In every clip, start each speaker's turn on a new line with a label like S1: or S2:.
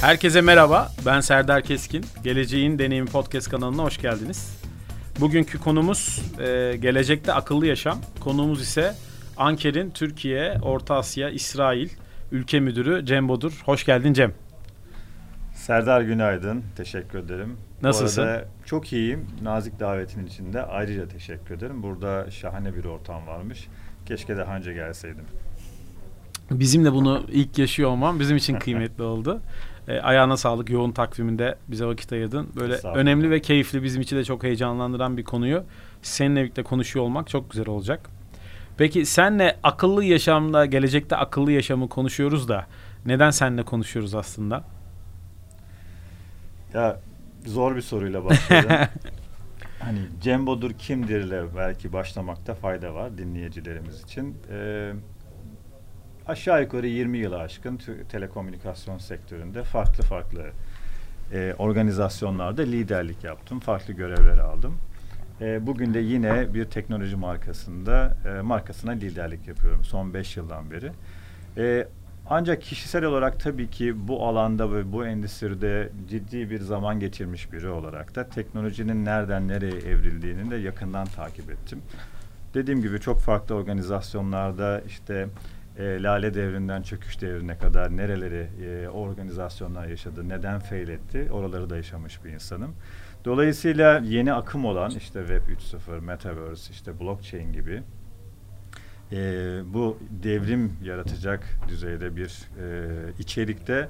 S1: Herkese merhaba, ben Serdar Keskin. Geleceğin Deneyimi Podcast kanalına hoş geldiniz. Bugünkü konumuz e, gelecekte akıllı yaşam. Konuğumuz ise Anker'in Türkiye, Orta Asya, İsrail Ülke Müdürü Cem Bodur. Hoş geldin Cem.
S2: Serdar günaydın. Teşekkür ederim.
S1: Nasılsın?
S2: Bu arada çok iyiyim. Nazik davetin içinde ayrıca teşekkür ederim. Burada şahane bir ortam varmış. Keşke daha önce gelseydim.
S1: Bizim de bunu ilk yaşıyor olmam bizim için kıymetli oldu. E, ayağına sağlık yoğun takviminde bize vakit ayırdın. Böyle önemli ve keyifli bizim için de çok heyecanlandıran bir konuyu seninle birlikte konuşuyor olmak çok güzel olacak. Peki senle akıllı yaşamda gelecekte akıllı yaşamı konuşuyoruz da neden seninle konuşuyoruz aslında?
S2: Ya zor bir soruyla başladım. hani Cem Bodur kimdir ile belki başlamakta fayda var dinleyicilerimiz için. Ee, aşağı yukarı 20 yılı aşkın telekomünikasyon sektöründe farklı farklı e, organizasyonlarda liderlik yaptım. Farklı görevler aldım. E, bugün de yine bir teknoloji markasında e, markasına liderlik yapıyorum son 5 yıldan beri. E, ancak kişisel olarak tabii ki bu alanda ve bu endüstride ciddi bir zaman geçirmiş biri olarak da teknolojinin nereden nereye evrildiğini de yakından takip ettim. Dediğim gibi çok farklı organizasyonlarda işte e, Lale devrinden çöküş devrine kadar nereleri e, organizasyonlar yaşadı, neden fail etti oraları da yaşamış bir insanım. Dolayısıyla yeni akım olan işte Web 3.0, Metaverse, işte blockchain gibi e, bu devrim yaratacak düzeyde bir e, içerikte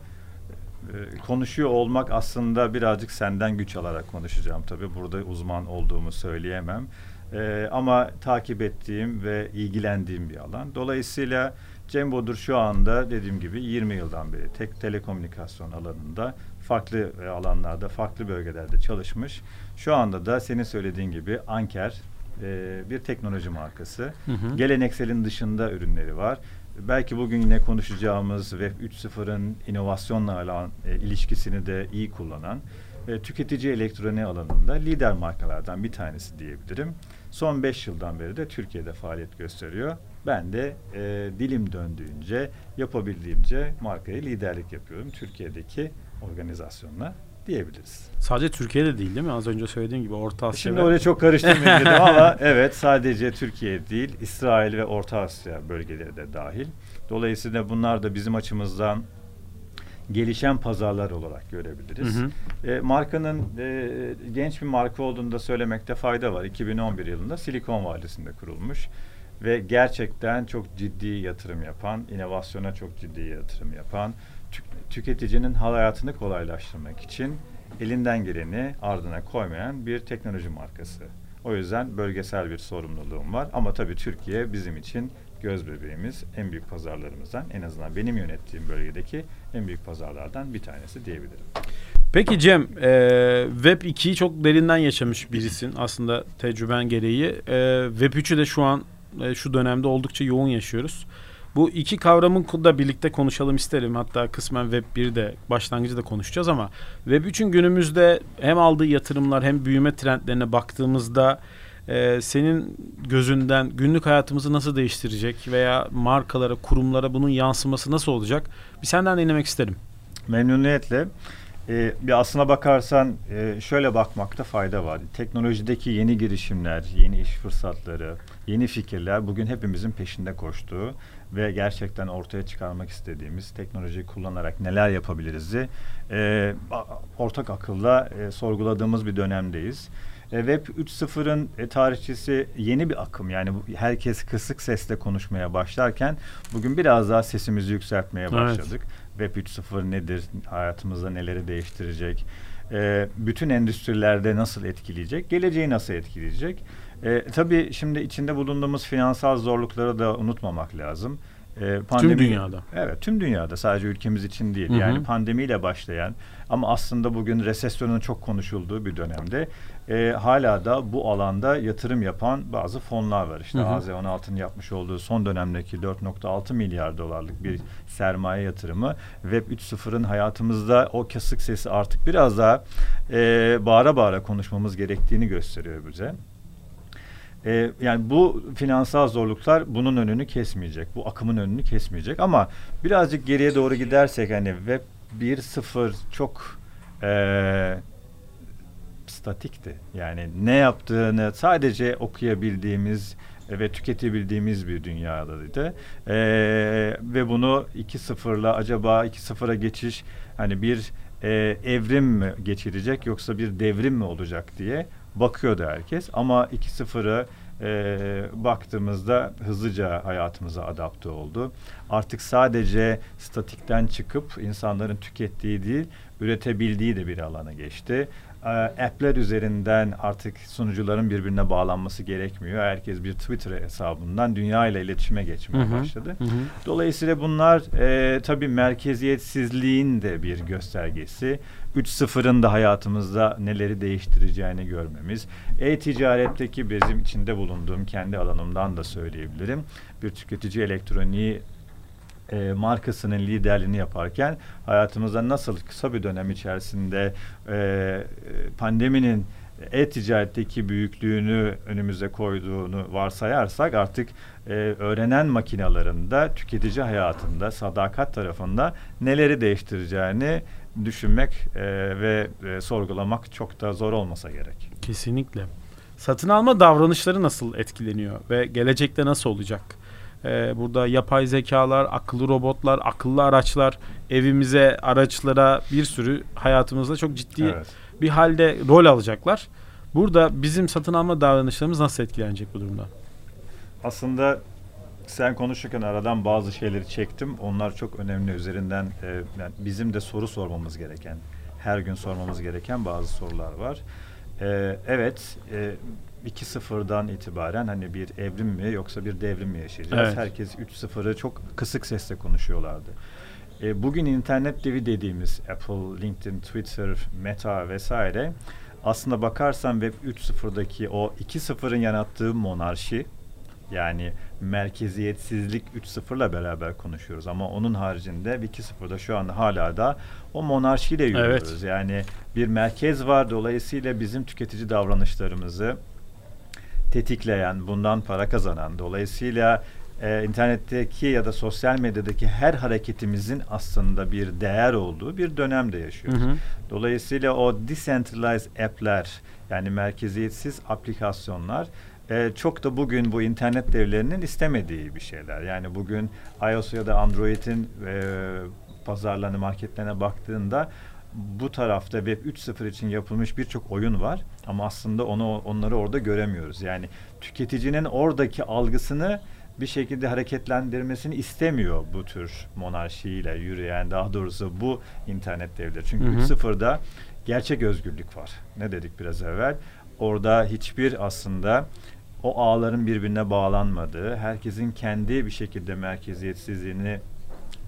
S2: e, konuşuyor olmak aslında birazcık senden güç alarak konuşacağım tabii. Burada uzman olduğumu söyleyemem. E, ama takip ettiğim ve ilgilendiğim bir alan. Dolayısıyla Cem Bodur şu anda dediğim gibi 20 yıldan beri tek telekomünikasyon alanında farklı e, alanlarda, farklı bölgelerde çalışmış. Şu anda da senin söylediğin gibi Anker e, bir teknoloji markası.
S1: Hı hı.
S2: Gelenekselin dışında ürünleri var. Belki bugün yine konuşacağımız Web 3.0'ın inovasyonla olan e, ilişkisini de iyi kullanan e, tüketici elektroniği alanında lider markalardan bir tanesi diyebilirim. Son 5 yıldan beri de Türkiye'de faaliyet gösteriyor. Ben de e, dilim döndüğünce, yapabildiğimce markaya liderlik yapıyorum. Türkiye'deki organizasyonla diyebiliriz.
S1: Sadece Türkiye'de değil değil mi? Az önce söylediğim gibi Orta Asya
S2: Şimdi
S1: ve-
S2: oraya çok karıştırmayayım dedim ama evet sadece Türkiye değil İsrail ve Orta Asya bölgeleri de dahil. Dolayısıyla bunlar da bizim açımızdan gelişen pazarlar olarak görebiliriz.
S1: Hı hı.
S2: E, markanın e, genç bir marka olduğunu da söylemekte fayda var. 2011 yılında Silikon Vadisi'nde kurulmuş ve gerçekten çok ciddi yatırım yapan, inovasyona çok ciddi yatırım yapan, tük- tüketicinin hayatını kolaylaştırmak için elinden geleni ardına koymayan bir teknoloji markası. O yüzden bölgesel bir sorumluluğum var ama tabii Türkiye bizim için göz bebeğimiz, en büyük pazarlarımızdan en azından benim yönettiğim bölgedeki en büyük pazarlardan bir tanesi diyebilirim.
S1: Peki Cem, e, Web 2'yi çok derinden yaşamış birisin aslında tecrüben gereği. E, Web 3'ü de şu an e, şu dönemde oldukça yoğun yaşıyoruz. Bu iki kavramın da birlikte konuşalım isterim. Hatta kısmen Web 1'i de başlangıcı da konuşacağız ama Web 3'ün günümüzde hem aldığı yatırımlar hem büyüme trendlerine baktığımızda e, senin gözünden günlük hayatımızı nasıl değiştirecek veya markalara, kurumlara bunun yansıması nasıl olacak? Bir senden dinlemek isterim.
S2: Memnuniyetle. Ee, bir aslına bakarsan e, şöyle bakmakta fayda var. Teknolojideki yeni girişimler, yeni iş fırsatları, yeni fikirler bugün hepimizin peşinde koştuğu ve gerçekten ortaya çıkarmak istediğimiz teknolojiyi kullanarak neler yapabiliriz'i e, a- ortak akılla e, sorguladığımız bir dönemdeyiz. E, Web 3.0'ın e, tarihçisi yeni bir akım. Yani herkes kısık sesle konuşmaya başlarken bugün biraz daha sesimizi yükseltmeye
S1: Evet.
S2: başladık. Web 3.0 nedir? Hayatımızda neleri değiştirecek? Ee, bütün endüstrilerde nasıl etkileyecek? Geleceği nasıl etkileyecek? Tabii şimdi içinde bulunduğumuz finansal zorlukları da unutmamak lazım. Ee,
S1: Tüm dünyada.
S2: Evet, tüm dünyada sadece ülkemiz için değil.
S1: Hı hı.
S2: Yani pandemiyle başlayan ama aslında bugün resesyonun çok konuşulduğu bir dönemde e, hala da bu alanda yatırım yapan bazı fonlar var. İşte
S1: Hı hı.
S2: AZ16'nın yapmış olduğu son dönemdeki 4.6 milyar dolarlık bir sermaye yatırımı Web 3.0'ın hayatımızda o kasık sesi artık biraz daha e, bağıra bağıra konuşmamız gerektiğini gösteriyor bize. Ee, yani bu finansal zorluklar bunun önünü kesmeyecek. Bu akımın önünü kesmeyecek. Ama birazcık geriye doğru gidersek hani Web 1-0 çok e, statikti. Yani ne yaptığını sadece okuyabildiğimiz ve tüketebildiğimiz bir dünyadaydı. Ee, ve bunu 2-0'la acaba 2-0'a geçiş hani bir e, evrim mi geçirecek yoksa bir devrim mi olacak diye bakıyordu herkes. Ama 2-0'ı e, baktığımızda hızlıca hayatımıza adapte oldu. Artık sadece statikten çıkıp insanların tükettiği değil, üretebildiği de bir alana geçti. E, app'ler üzerinden artık sunucuların birbirine bağlanması gerekmiyor. Herkes bir Twitter hesabından dünya ile iletişime geçmeye hı hı. başladı. Hı hı. Dolayısıyla bunlar e, tabii merkeziyetsizliğin de bir göstergesi. 3.0'ın da hayatımızda neleri değiştireceğini görmemiz. E-ticaretteki bizim içinde bulunduğum kendi alanımdan da söyleyebilirim. Bir tüketici elektroniği e, markasının liderliğini yaparken hayatımızda nasıl kısa bir dönem içerisinde e, pandeminin e-ticaretteki büyüklüğünü önümüze koyduğunu varsayarsak artık e, öğrenen makinalarında tüketici hayatında sadakat tarafında neleri değiştireceğini düşünmek e, ve e, sorgulamak çok da zor olmasa gerek.
S1: Kesinlikle. Satın alma davranışları nasıl etkileniyor ve gelecekte nasıl olacak? Ee, burada yapay zekalar, akıllı robotlar, akıllı araçlar evimize, araçlara bir sürü hayatımızda çok ciddi evet. bir halde rol alacaklar. Burada bizim satın alma davranışlarımız nasıl etkilenecek bu durumda?
S2: Aslında sen konuşurken aradan bazı şeyleri çektim. Onlar çok önemli üzerinden e, yani bizim de soru sormamız gereken, her gün sormamız gereken bazı sorular var. E, evet, e, 2-0'dan itibaren hani bir evrim mi yoksa bir devrim mi yaşayacağız? Evet. Herkes 3-0'ı çok kısık sesle konuşuyorlardı. E, bugün internet devi dediğimiz Apple, LinkedIn, Twitter, Meta vesaire aslında bakarsan Web 3.0'daki o 2.0'ın yarattığı monarşi yani merkeziyetsizlik 3.0'la beraber konuşuyoruz ama onun haricinde 2.0'da şu anda hala da o monarşiyle yürüyoruz. Evet. Yani bir merkez var dolayısıyla bizim tüketici davranışlarımızı tetikleyen, bundan para kazanan, dolayısıyla e, internetteki ya da sosyal medyadaki her hareketimizin aslında bir değer olduğu bir dönemde yaşıyoruz. Hı hı. Dolayısıyla o decentralized app'ler yani merkeziyetsiz aplikasyonlar e, çok da bugün bu internet devlerinin istemediği bir şeyler. Yani bugün iOS ya da Android'in e, pazarlarına, marketlerine baktığında bu tarafta Web 3.0 için yapılmış birçok oyun var ama aslında onu onları orada göremiyoruz. Yani tüketicinin oradaki algısını bir şekilde hareketlendirmesini istemiyor bu tür monarşiyle yürüyen daha doğrusu bu internet devleri. Çünkü 3.0'da gerçek özgürlük var. Ne dedik biraz evvel? Orada hiçbir aslında o ağların birbirine bağlanmadığı, herkesin kendi bir şekilde merkeziyetsizliğini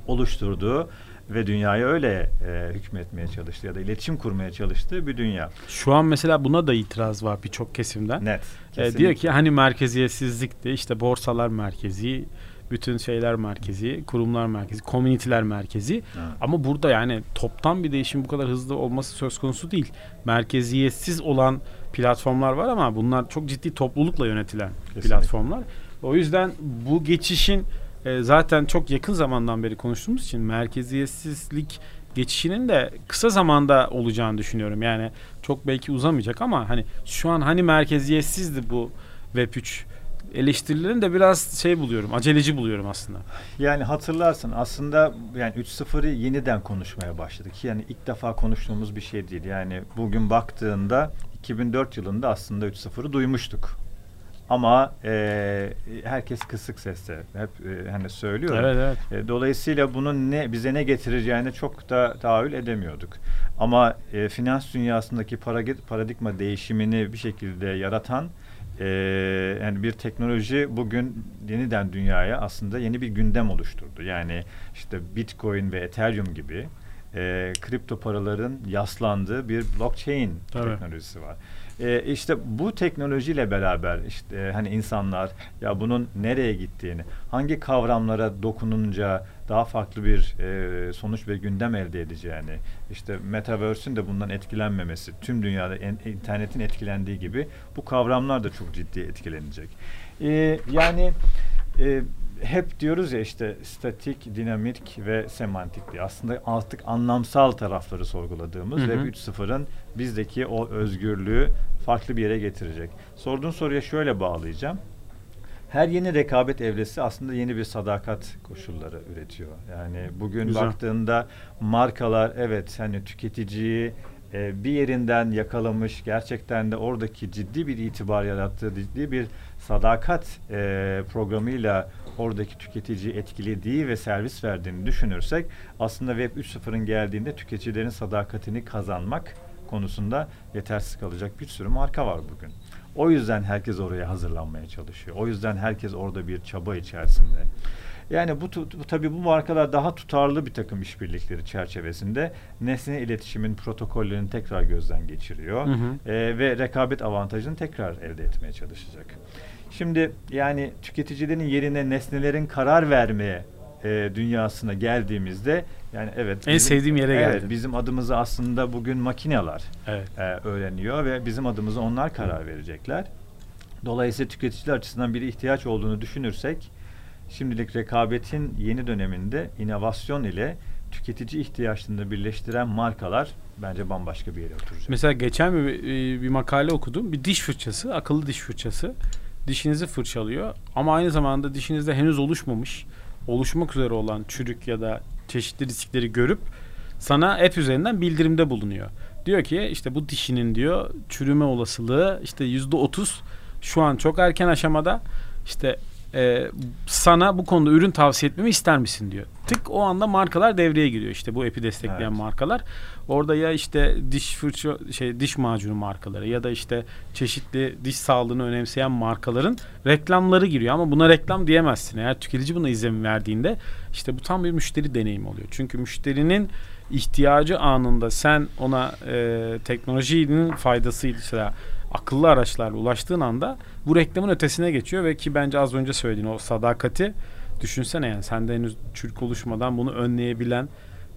S2: oluşturduğu ve dünyayı öyle e, hükmetmeye çalıştı ya da iletişim kurmaya çalıştığı bir dünya.
S1: Şu an mesela buna da itiraz var birçok kesimden. Net. E, diyor ki hani merkeziyetsizlikti işte borsalar merkezi, bütün şeyler merkezi, kurumlar merkezi, komüniteler merkezi. Ha. Ama burada yani toptan bir değişim bu kadar hızlı olması söz konusu değil. Merkeziyetsiz olan platformlar var ama bunlar çok ciddi toplulukla yönetilen Kesinlikle. platformlar. O yüzden bu geçişin e, zaten çok yakın zamandan beri konuştuğumuz için merkeziyetsizlik geçişinin de kısa zamanda olacağını düşünüyorum. Yani çok belki uzamayacak ama hani şu an hani merkeziyetsizdi bu Web 3 eleştirilerini de biraz şey buluyorum, aceleci buluyorum aslında.
S2: Yani hatırlarsın aslında yani 3.0'ı yeniden konuşmaya başladık. Yani ilk defa konuştuğumuz bir şey değil. Yani bugün baktığında 2004 yılında aslında 3.0'ı duymuştuk. Ama e, herkes kısık sesle hep e, hani söylüyor. Evet, evet. E, dolayısıyla bunun ne bize ne getireceğini çok da tahayyül edemiyorduk. Ama e, finans dünyasındaki paradigma değişimini bir şekilde yaratan e, yani bir teknoloji bugün yeniden dünyaya aslında yeni bir gündem oluşturdu. Yani işte Bitcoin ve Ethereum gibi e, kripto paraların yaslandığı bir blockchain Tabii. teknolojisi var. E, işte bu teknolojiyle beraber işte e, hani insanlar ya bunun nereye gittiğini, hangi kavramlara dokununca daha farklı bir e, sonuç ve gündem elde edeceğini, işte metaverse'ün de bundan etkilenmemesi, tüm dünyada en, internetin etkilendiği gibi bu kavramlar da çok ciddi etkilenecek. E, yani e, hep diyoruz ya işte statik, dinamik ve semantik diye. Aslında artık anlamsal tarafları sorguladığımız Web 3.0'ın bizdeki o özgürlüğü farklı bir yere getirecek. Sorduğun soruya şöyle bağlayacağım. Her yeni rekabet evresi aslında yeni bir sadakat koşulları üretiyor. Yani bugün Güzel. baktığında markalar evet hani tüketiciyi e, bir yerinden yakalamış gerçekten de oradaki ciddi bir itibar yarattığı ciddi bir sadakat e, programıyla oradaki tüketiciyi etkilediği ve servis verdiğini düşünürsek aslında Web 3.0'ın geldiğinde tüketicilerin sadakatini kazanmak konusunda yetersiz kalacak bir sürü marka var bugün. O yüzden herkes oraya hazırlanmaya çalışıyor. O yüzden herkes orada bir çaba içerisinde. Yani bu, bu tabii bu markalar daha tutarlı bir takım işbirlikleri çerçevesinde nesne iletişimin protokollerini tekrar gözden geçiriyor hı hı. E, ve rekabet avantajını tekrar elde etmeye çalışacak. Şimdi yani tüketicilerin yerine nesnelerin karar vermeye e, dünyasına geldiğimizde yani evet
S1: en bizim, sevdiğim yere evet,
S2: geldi. Bizim adımızı aslında bugün makineler
S1: evet.
S2: e, öğreniyor ve bizim adımızı onlar karar verecekler. Dolayısıyla tüketiciler açısından bir ihtiyaç olduğunu düşünürsek şimdilik rekabetin yeni döneminde inovasyon ile tüketici ihtiyaçlarını birleştiren markalar bence bambaşka bir yere oturacak.
S1: Mesela geçen bir, bir makale okudum. Bir diş fırçası, akıllı diş fırçası dişinizi fırçalıyor ama aynı zamanda dişinizde henüz oluşmamış, oluşmak üzere olan çürük ya da çeşitli riskleri görüp sana app üzerinden bildirimde bulunuyor. Diyor ki işte bu dişinin diyor çürüme olasılığı işte yüzde otuz şu an çok erken aşamada işte e, sana bu konuda ürün tavsiye etmemi ister misin diyor. Tık o anda markalar devreye giriyor işte bu epi destekleyen evet. markalar. Orada ya işte diş fırça şey diş macunu markaları ya da işte çeşitli diş sağlığını önemseyen markaların reklamları giriyor ama buna reklam diyemezsin. Eğer tüketici buna izin verdiğinde işte bu tam bir müşteri deneyimi oluyor. Çünkü müşterinin ihtiyacı anında sen ona e, teknolojinin faydasıyla işte akıllı araçlarla ulaştığın anda bu reklamın ötesine geçiyor ve ki bence az önce söylediğin o sadakati düşünsene yani sende henüz çürük oluşmadan bunu önleyebilen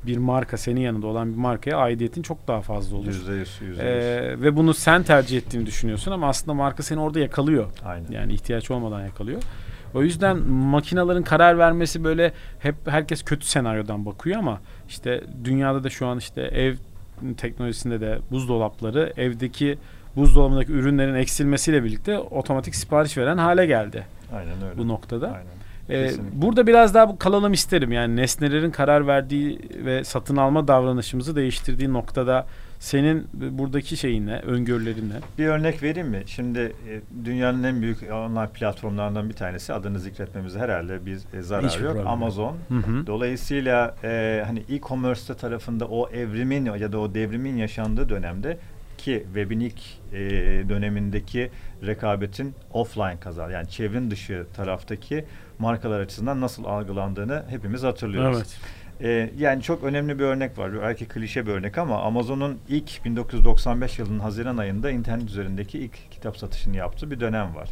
S1: bir marka senin yanında olan bir markaya aidiyetin çok daha fazla olur.
S2: Yüzde yüz. Yüzde
S1: ee, ve bunu sen tercih ettiğini düşünüyorsun ama aslında marka seni orada yakalıyor.
S2: Aynen.
S1: Yani ihtiyaç olmadan yakalıyor. O yüzden makinaların karar vermesi böyle hep herkes kötü senaryodan bakıyor ama işte dünyada da şu an işte ev teknolojisinde de buzdolapları evdeki buzdolabındaki ürünlerin eksilmesiyle birlikte otomatik sipariş veren hale geldi.
S2: Aynen öyle.
S1: Bu noktada. Aynen. Ee, burada biraz daha kalalım isterim. Yani nesnelerin karar verdiği ve satın alma davranışımızı değiştirdiği noktada senin buradaki şeyin ne, öngörülerin ne?
S2: Bir örnek vereyim mi? Şimdi e, dünyanın en büyük online platformlarından bir tanesi adını zikretmemize herhalde bir e, zarar Hiç yok. Amazon. Hı hı. Dolayısıyla e, hani e-commerce tarafında o evrimin ya da o devrimin yaşandığı dönemde ki webin ilk e, dönemindeki rekabetin offline kazar yani çevrim dışı taraftaki markalar açısından nasıl algılandığını hepimiz hatırlıyoruz. Evet. Ee, yani çok önemli bir örnek var. Belki klişe bir örnek ama Amazon'un ilk 1995 yılının Haziran ayında internet üzerindeki ilk kitap satışını yaptığı bir dönem var.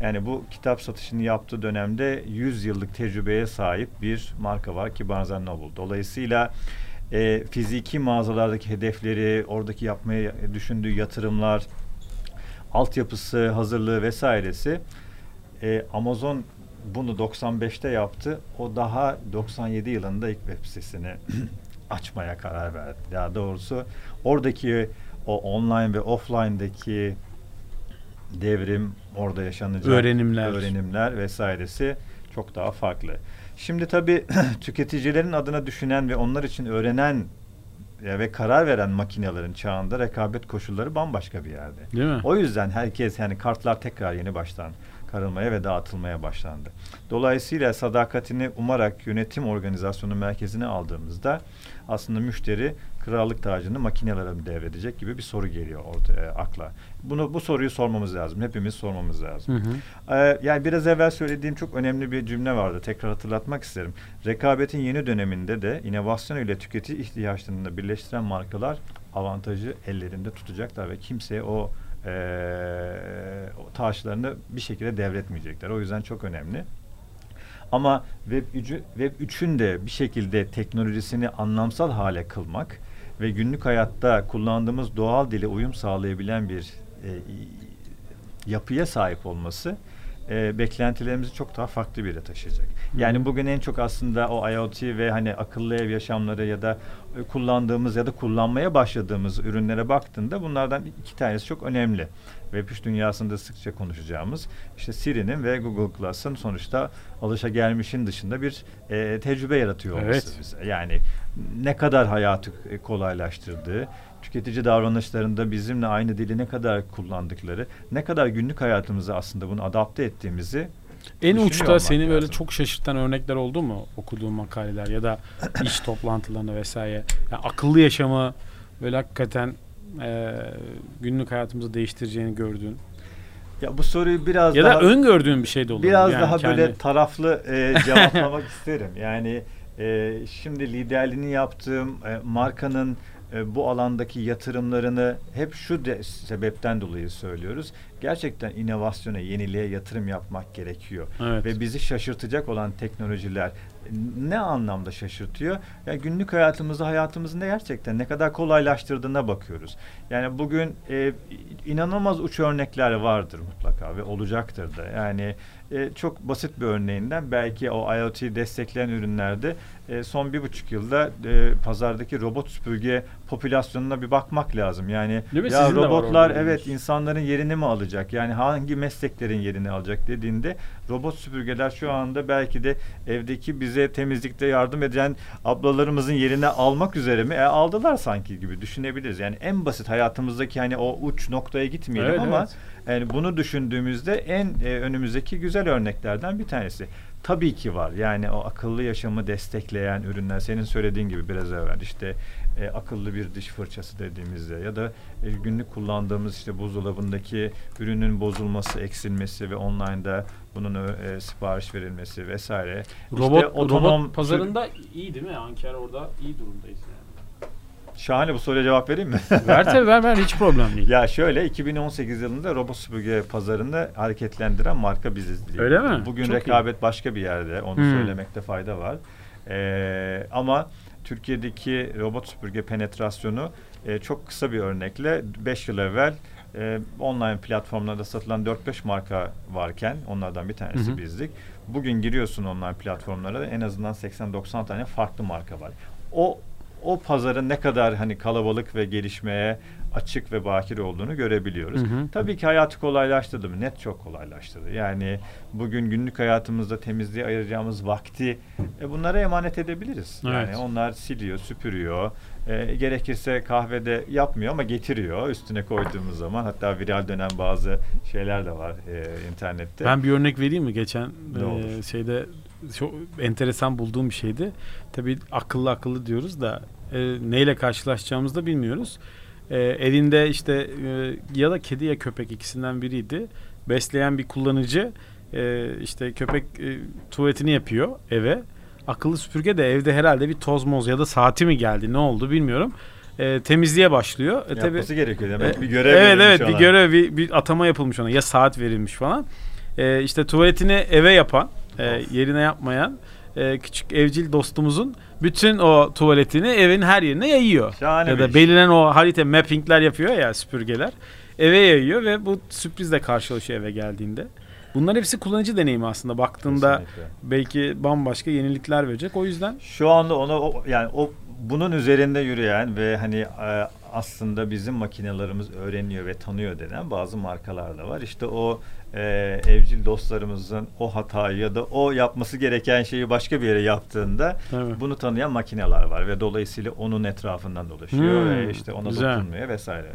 S2: Yani bu kitap satışını yaptığı dönemde 100 yıllık tecrübeye sahip bir marka var ki Barnes Noble. Dolayısıyla e, fiziki mağazalardaki hedefleri, oradaki yapmaya düşündüğü yatırımlar, altyapısı, hazırlığı vesairesi e, Amazon bunu 95'te yaptı. O daha 97 yılında ilk web sitesini açmaya karar verdi. Ya doğrusu oradaki o online ve offline'daki devrim, orada yaşanacak
S1: öğrenimler,
S2: öğrenimler vesairesi çok daha farklı. Şimdi tabii tüketicilerin adına düşünen ve onlar için öğrenen ve karar veren makinelerin çağında rekabet koşulları bambaşka bir yerde.
S1: Değil mi?
S2: O yüzden herkes yani kartlar tekrar yeni baştan karılmaya ve dağıtılmaya başlandı. Dolayısıyla sadakatini umarak yönetim organizasyonu merkezine aldığımızda aslında müşteri krallık tacını makinelere mi devredecek gibi bir soru geliyor ortaya akla. Bunu bu soruyu sormamız lazım. Hepimiz sormamız lazım. Hı hı. Ee, yani biraz evvel söylediğim çok önemli bir cümle vardı. Tekrar hatırlatmak isterim. Rekabetin yeni döneminde de inovasyon ile tüketici ihtiyaçlarını birleştiren markalar avantajı ellerinde tutacaklar ve kimseye o e, taşlarını bir şekilde devretmeyecekler. O yüzden çok önemli. Ama Web 3'ü Web 3'ün de bir şekilde teknolojisini anlamsal hale kılmak ve günlük hayatta kullandığımız doğal dile uyum sağlayabilen bir e, yapıya sahip olması e, beklentilerimizi çok daha farklı bir yere taşıyacak. Yani
S1: Hı.
S2: bugün en çok aslında o IoT ve hani akıllı ev yaşamları ya da e, kullandığımız ya da kullanmaya başladığımız ürünlere baktığında bunlardan iki tanesi çok önemli. Web3 dünyasında sıkça konuşacağımız işte Siri'nin ve Google Glass'ın sonuçta alışa gelmişin dışında bir e, tecrübe yaratıyor olması
S1: Evet.
S2: bize. Yani ne kadar hayatı e, kolaylaştırdığı, tüketici davranışlarında bizimle aynı dili ne kadar kullandıkları, ne kadar günlük hayatımıza aslında bunu adapte ettiğimizi
S1: En uçta seni böyle çok şaşırtan örnekler oldu mu okuduğun makaleler ya da iş toplantılarında vesaire? Yani akıllı yaşamı böyle hakikaten e, günlük hayatımızı değiştireceğini gördüğün
S2: ya bu soruyu biraz
S1: ya
S2: daha
S1: da öngördüğün bir şey de olabilir.
S2: biraz
S1: Yani
S2: daha
S1: kendi-
S2: böyle taraflı e, cevaplamak isterim. Yani e, şimdi liderliğini yaptığım e, markanın e, bu alandaki yatırımlarını hep şu de, sebepten dolayı söylüyoruz. Gerçekten inovasyona, yeniliğe yatırım yapmak gerekiyor.
S1: Evet.
S2: Ve bizi şaşırtacak olan teknolojiler ne anlamda şaşırtıyor? Yani günlük hayatımızı, hayatımızı ne gerçekten ne kadar kolaylaştırdığına bakıyoruz. Yani bugün e, inanılmaz uç örnekler vardır mutlaka ve olacaktır da. Yani e, çok basit bir örneğinden belki o IoT destekleyen ürünlerde e, son bir buçuk yılda e, pazardaki robot süpürge popülasyonuna bir bakmak lazım. Yani
S1: Değil
S2: ya
S1: Sizin
S2: robotlar evet insanların yerini mi alacak? Yani hangi mesleklerin yerini alacak dediğinde robot süpürgeler şu anda belki de evdeki bize temizlikte yardım eden ablalarımızın yerine almak üzere mi? E, aldılar sanki gibi düşünebiliriz. Yani en basit hayatımızdaki hani o uç noktaya gitmeyelim
S1: Evet,
S2: ama
S1: evet.
S2: yani bunu düşündüğümüzde en e, önümüzdeki güzel örneklerden bir tanesi. Tabii ki var. Yani o akıllı yaşamı destekleyen ürünler senin söylediğin gibi biraz evvel işte e, akıllı bir diş fırçası dediğimizde ya da e, günlük kullandığımız işte buzdolabındaki ürünün bozulması, eksilmesi ve online'da bunun e, sipariş verilmesi vesaire.
S1: Robot,
S2: İşte otonom
S1: robot pazarında iyi değil mi? Anker orada iyi durumdayız yani.
S2: Şahane bu soruya cevap vereyim mi?
S1: ver tabii ver ver hiç problem değil.
S2: Ya şöyle 2018 yılında robot süpürge pazarını hareketlendiren marka biziz. diye.
S1: Öyle mi?
S2: Bugün
S1: Çok
S2: rekabet başka bir yerde. Onu
S1: Hmm.
S2: söylemekte fayda var. Ee, ama Türkiye'deki robot süpürge penetrasyonu e, çok kısa bir örnekle 5 yıl evvel e, online platformlarda satılan 4-5 marka varken onlardan bir tanesi
S1: Hı hı.
S2: bizdik. Bugün giriyorsun online platformlara en azından 80-90 tane farklı marka var. O o pazarın ne kadar hani kalabalık ve gelişmeye açık ve bakir olduğunu görebiliyoruz.
S1: Hı hı.
S2: Tabii ki hayatı kolaylaştırdı mı? Net çok kolaylaştırdı. Yani bugün günlük hayatımızda temizliğe ayıracağımız vakti e, bunlara emanet edebiliriz.
S1: Evet.
S2: Yani onlar siliyor, süpürüyor. E, gerekirse kahvede yapmıyor ama getiriyor üstüne koyduğumuz zaman. Hatta viral dönen bazı şeyler de var e, internette.
S1: Ben bir örnek vereyim mi? Geçen e, şeyde çok enteresan bulduğum bir şeydi. Tabii akıllı akıllı diyoruz da e, neyle karşılaşacağımızı da bilmiyoruz. E, elinde işte e, ya da kedi ya köpek ikisinden biriydi. Besleyen bir kullanıcı e, işte köpek e, tuvaletini yapıyor eve. Akıllı süpürge de evde herhalde bir toz moz ya da saati mi geldi ne oldu bilmiyorum. E, temizliğe başlıyor. E, tabii-
S2: Yapması gerekiyor demek.
S1: e,
S2: bir görev
S1: Evet evet bir
S2: ona.
S1: görev bir, bir atama yapılmış ona ya saat verilmiş falan. Ee, işte tuvaletini eve yapan, e, yerine yapmayan e, küçük evcil dostumuzun bütün o tuvaletini evin her yerine yayıyor.
S2: Şahane
S1: ya da
S2: iş.
S1: belirlen o harita mappingler yapıyor ya süpürgeler. Eve yayıyor ve bu sürprizle karşılaşıyor eve geldiğinde. Bunlar hepsi kullanıcı deneyimi aslında. Baktığında
S2: Kesinlikle.
S1: belki bambaşka yenilikler verecek. O yüzden
S2: Şu anda ona o, yani o bunun üzerinde yürüyen ve hani e, aslında bizim makinelerimiz öğreniyor ve tanıyor denen bazı markalar da var. İşte o e, evcil dostlarımızın o hatayı ya da o yapması gereken şeyi başka bir yere yaptığında
S1: Evet.
S2: bunu tanıyan makineler var ve dolayısıyla onun etrafından dolaşıyor
S1: Hmm,
S2: ve işte ona
S1: güzel.
S2: dokunmuyor vesaire.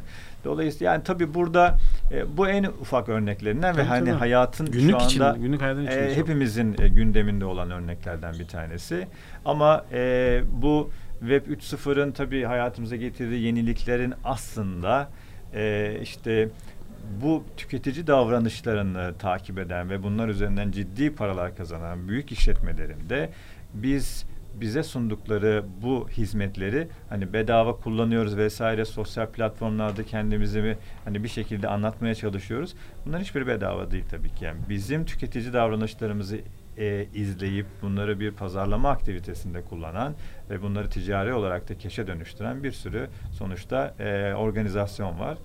S2: Dolayısıyla yani tabii burada e, bu en ufak örneklerinden ve
S1: Tabii,
S2: hani
S1: tabii.
S2: hayatın
S1: günlük
S2: şu anda
S1: günlük hayatın
S2: e, hepimizin e, gündeminde olan örneklerden bir tanesi. Ama e, bu Web 3.0'ın tabii hayatımıza getirdiği yeniliklerin aslında e, işte bu tüketici davranışlarını takip eden ve bunlar üzerinden ciddi paralar kazanan büyük işletmelerin de biz bize sundukları bu hizmetleri hani bedava kullanıyoruz vesaire sosyal platformlarda kendimizi mi hani bir şekilde anlatmaya çalışıyoruz. Bunların hiçbiri bedava değil tabii ki. Yani bizim tüketici davranışlarımızı e, izleyip bunları bir pazarlama aktivitesinde kullanan ve bunları ticari olarak da keşe dönüştüren bir sürü sonuçta e, organizasyon var.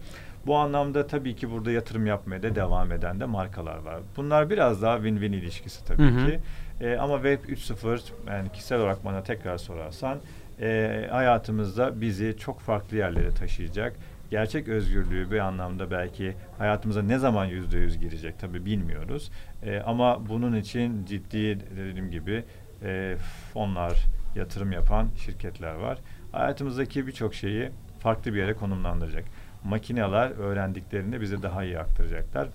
S2: Bu anlamda tabii ki burada yatırım yapmaya da devam eden de markalar var. Bunlar biraz daha win-win ilişkisi tabii
S1: Hı hı.
S2: ki. E, ama Web 3.0 yani kişisel olarak bana tekrar sorarsan e, hayatımızda bizi çok farklı yerlere taşıyacak. Gerçek özgürlüğü bir anlamda belki hayatımıza ne zaman yüzde yüz girecek tabii bilmiyoruz. E, ama bunun için ciddi dediğim gibi e, fonlar, yatırım yapan şirketler var. Hayatımızdaki birçok şeyi farklı bir yere konumlandıracak. Makineler öğrendiklerini bize daha iyi aktaracaklar.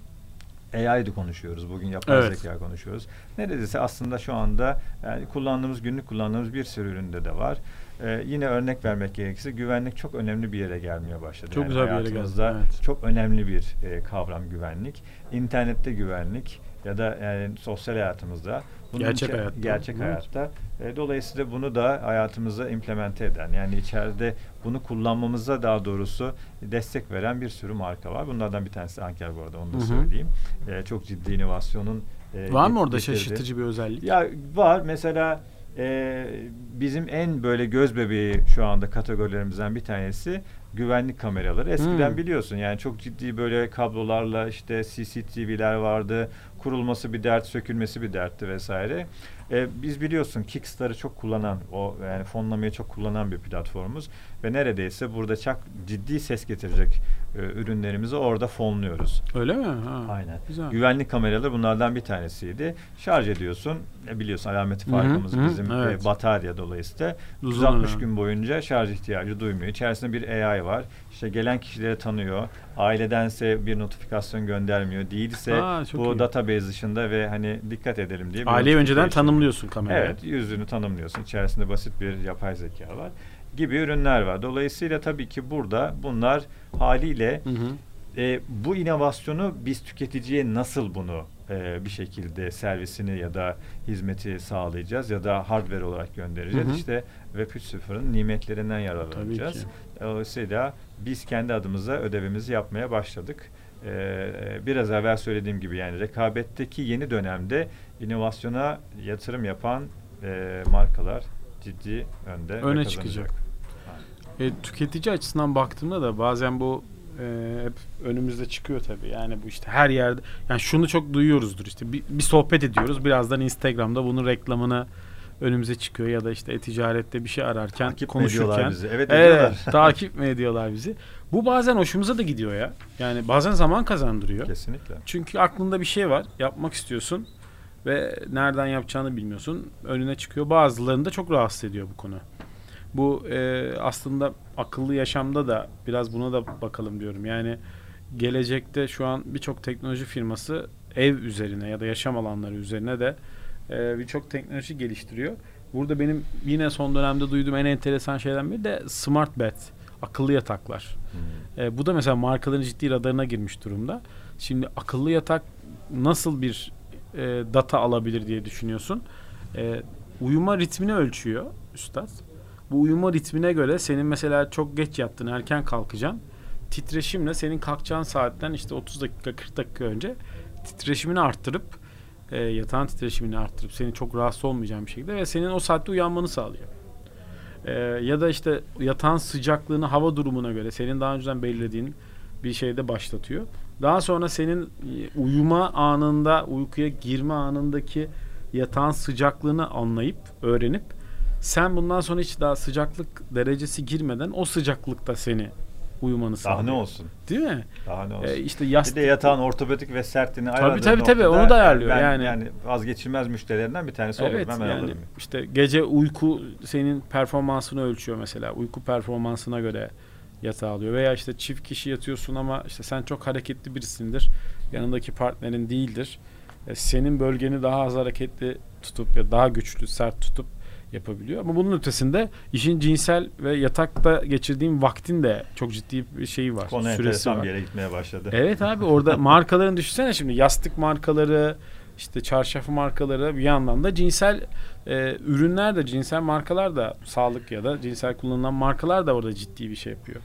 S2: AI'de konuşuyoruz. Bugün yapay
S1: Evet.
S2: zeka konuşuyoruz. Neredeyse aslında şu anda yani kullandığımız, günlük kullandığımız bir sürü üründe de var. Ee, yine örnek vermek gerekirse güvenlik çok önemli bir yere gelmeye başladı.
S1: Çok güzel bir yere geldi, evet.
S2: Çok önemli bir e, kavram güvenlik. İnternette güvenlik ya da yani sosyal hayatımızda.
S1: Gerçek
S2: içe-
S1: hayatta.
S2: Gerçek hayatta. E, dolayısıyla bunu da hayatımıza implemente eden yani içeride bunu kullanmamıza daha doğrusu destek veren bir sürü marka var. Bunlardan bir tanesi Anker bu arada onu da
S1: Hı hı.
S2: söyleyeyim. E, çok ciddi inovasyonun e,
S1: Var mı orada
S2: getirdiği-
S1: şaşırtıcı bir özellik?
S2: ya var mesela e, bizim en böyle göz bebeği şu anda kategorilerimizden bir tanesi güvenlik kameraları. Eskiden
S1: Hmm.
S2: biliyorsun yani çok ciddi böyle kablolarla işte CCTV'ler vardı. Kurulması bir dert, sökülmesi bir dertti vesaire. E, biz biliyorsun Kickstar'ı çok kullanan, o yani fonlamayı çok kullanan bir platformumuz ve neredeyse burada çok ciddi ses getirecek e, ürünlerimizi orada fonluyoruz.
S1: Öyle mi? Ha.
S2: Aynen.
S1: Güzel.
S2: Güvenlik kameraları bunlardan bir tanesiydi. Şarj ediyorsun. E biliyorsun alameti farkımız bizim
S1: evet.
S2: e, batarya dolayısıyla
S1: Uzun
S2: 160
S1: ömrü.
S2: gün boyunca şarj ihtiyacı duymuyor. İçerisinde bir AI var. İşte gelen kişileri tanıyor. Ailedense bir notifikasyon göndermiyor. Değilse
S1: Aa,
S2: bu
S1: iyi.
S2: database dışında ve hani dikkat edelim diye.
S1: Aileyi önceden tanımlıyorsun kameraya.
S2: Evet, yüzünü tanımlıyorsun. İçerisinde basit bir yapay zeka var gibi ürünler var. Dolayısıyla tabii ki burada bunlar haliyle
S1: Hı hı.
S2: e, bu inovasyonu biz tüketiciye nasıl bunu e, bir şekilde servisini ya da hizmeti sağlayacağız ya da hardware olarak göndereceğiz.
S1: Hı hı.
S2: İşte Web 3.0'ın nimetlerinden yararlanacağız. Dolayısıyla biz kendi adımıza ödevimizi yapmaya başladık. Ee, biraz evvel söylediğim gibi yani rekabetteki yeni dönemde inovasyona yatırım yapan e, markalar ciddi önde
S1: Öne çıkacak. E, tüketici açısından baktığımda da bazen bu e, hep önümüzde çıkıyor tabii. Yani bu işte her yerde yani şunu çok duyuyoruzdur işte bir, bir sohbet ediyoruz. Birazdan Instagram'da bunun reklamını önümüze çıkıyor ya da işte e-ticarette bir şey ararken
S2: Takip
S1: konuşurken
S2: bizi? Evet, ediyorlar.
S1: takip mi ediyorlar bizi? Bu bazen hoşumuza da gidiyor ya. Yani bazen zaman kazandırıyor.
S2: Kesinlikle.
S1: Çünkü aklında bir şey var, yapmak istiyorsun ve nereden yapacağını bilmiyorsun. Önüne çıkıyor. Bazılarını da çok rahatsız ediyor bu konu. Bu e, aslında akıllı yaşamda da biraz buna da bakalım diyorum. Yani gelecekte şu an birçok teknoloji firması ev üzerine ya da yaşam alanları üzerine de e, birçok teknoloji geliştiriyor. Burada benim yine son dönemde duyduğum en enteresan şeyden biri de smart bed, akıllı yataklar.
S2: Hmm.
S1: E, bu da mesela markaların ciddi radarına girmiş durumda. Şimdi akıllı yatak nasıl bir e, data alabilir diye düşünüyorsun. E, uyuma ritmini ölçüyor üstad. Bu uyuma ritmine göre senin mesela çok geç yattın, erken kalkacaksın. Titreşimle senin kalkacağın saatten işte 30 dakika 40 dakika önce titreşimini arttırıp e, yatağın titreşimini arttırıp seni çok rahatsız olmayacağın bir şekilde ve senin o saatte uyanmanı sağlıyor. Ee, ya da işte yatağın sıcaklığını hava durumuna göre senin daha önceden belirlediğin bir şeyde başlatıyor. Daha sonra senin e, uyuma anında, uykuya girme anındaki yatağın sıcaklığını anlayıp, öğrenip sen bundan sonra hiç daha sıcaklık derecesi girmeden o sıcaklıkta seni uyumanı
S2: Daha
S1: sağlıyor.
S2: ne olsun?
S1: Değil mi?
S2: Daha ne olsun?
S1: Ee, işte
S2: bir
S1: yastık
S2: de yatağın ortopedik ve sertliğini
S1: Tabii,
S2: ayarladığı
S1: tabii, tabii,
S2: noktada
S1: onu da ayarlıyor
S2: ben,
S1: yani.
S2: Yani vazgeçilmez müşterilerinden bir tanesi olurum.
S1: Evet
S2: Hemen
S1: yani
S2: alırım.
S1: işte gece uyku senin performansını ölçüyor mesela. Uyku performansına göre yatağı alıyor. Veya işte çift kişi yatıyorsun ama işte sen çok hareketli birisindir. Yanındaki partnerin değildir. E, senin bölgeni daha az hareketli tutup ya daha güçlü, sert tutup yapabiliyor. Ama bunun ötesinde işin cinsel ve yatakta geçirdiğin vaktin de çok ciddi bir şeyi var.
S2: Konu
S1: süresi var.
S2: bir yere gitmeye başladı.
S1: Evet abi orada markaların düşünsene şimdi yastık markaları işte çarşaf markaları bir yandan da cinsel e, ürünler de cinsel markalar da sağlık ya da cinsel kullanılan markalar da orada ciddi bir şey yapıyor.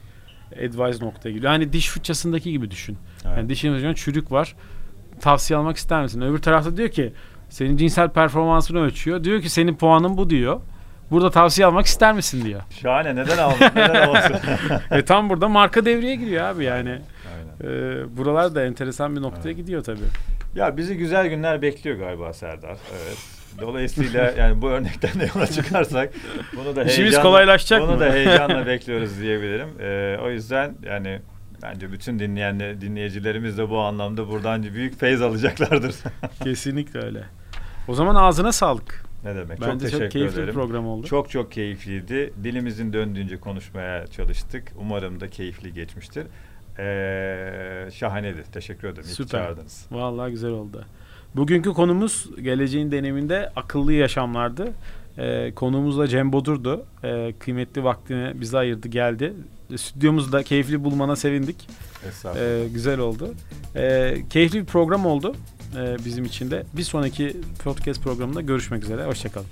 S1: Advise noktaya geliyor. Yani diş fırçasındaki gibi düşün.
S2: Evet.
S1: Yani dişin fırçasında çürük var. Tavsiye almak ister misin? Öbür tarafta diyor ki senin cinsel performansını ölçüyor. Diyor ki senin puanın bu diyor. Burada tavsiye almak ister misin diyor.
S2: Şahane neden almadın? neden olmasın?
S1: e tam burada marka devreye giriyor abi yani.
S2: Aynen.
S1: Ee, buralar da enteresan bir noktaya
S2: Evet.
S1: gidiyor tabii.
S2: Ya bizi güzel günler bekliyor galiba Serdar. Evet. Dolayısıyla yani bu örnekten de yola çıkarsak bunu da
S1: İşimiz
S2: heyecanla,
S1: kolaylaşacak
S2: bunu
S1: mı?
S2: da heyecanla bekliyoruz diyebilirim. Ee, o yüzden yani bence bütün dinleyen dinleyicilerimiz de bu anlamda buradan büyük feyz alacaklardır.
S1: Kesinlikle öyle. O zaman ağzına sağlık.
S2: ne demek?
S1: Bence
S2: çok
S1: çok,
S2: teşekkür
S1: keyifli
S2: ederim.
S1: bir program oldu.
S2: Çok çok keyifliydi. Dilimizin döndüğünce konuşmaya çalıştık. Umarım da keyifli geçmiştir. Ee, şahaneydi. Teşekkür ederim.
S1: Süper.
S2: çağırdınız.
S1: Vallahi güzel oldu. Bugünkü konumuz geleceğin deneminde akıllı yaşamlardı. Ee, konuğumuz da Cem Bodur'du. Ee, kıymetli vaktini bize ayırdı geldi. Stüdyomuzda keyifli bulmana sevindik. Ee, güzel oldu. Ee, keyifli bir program oldu bizim için de. Bir sonraki podcast programında görüşmek üzere. Hoşçakalın.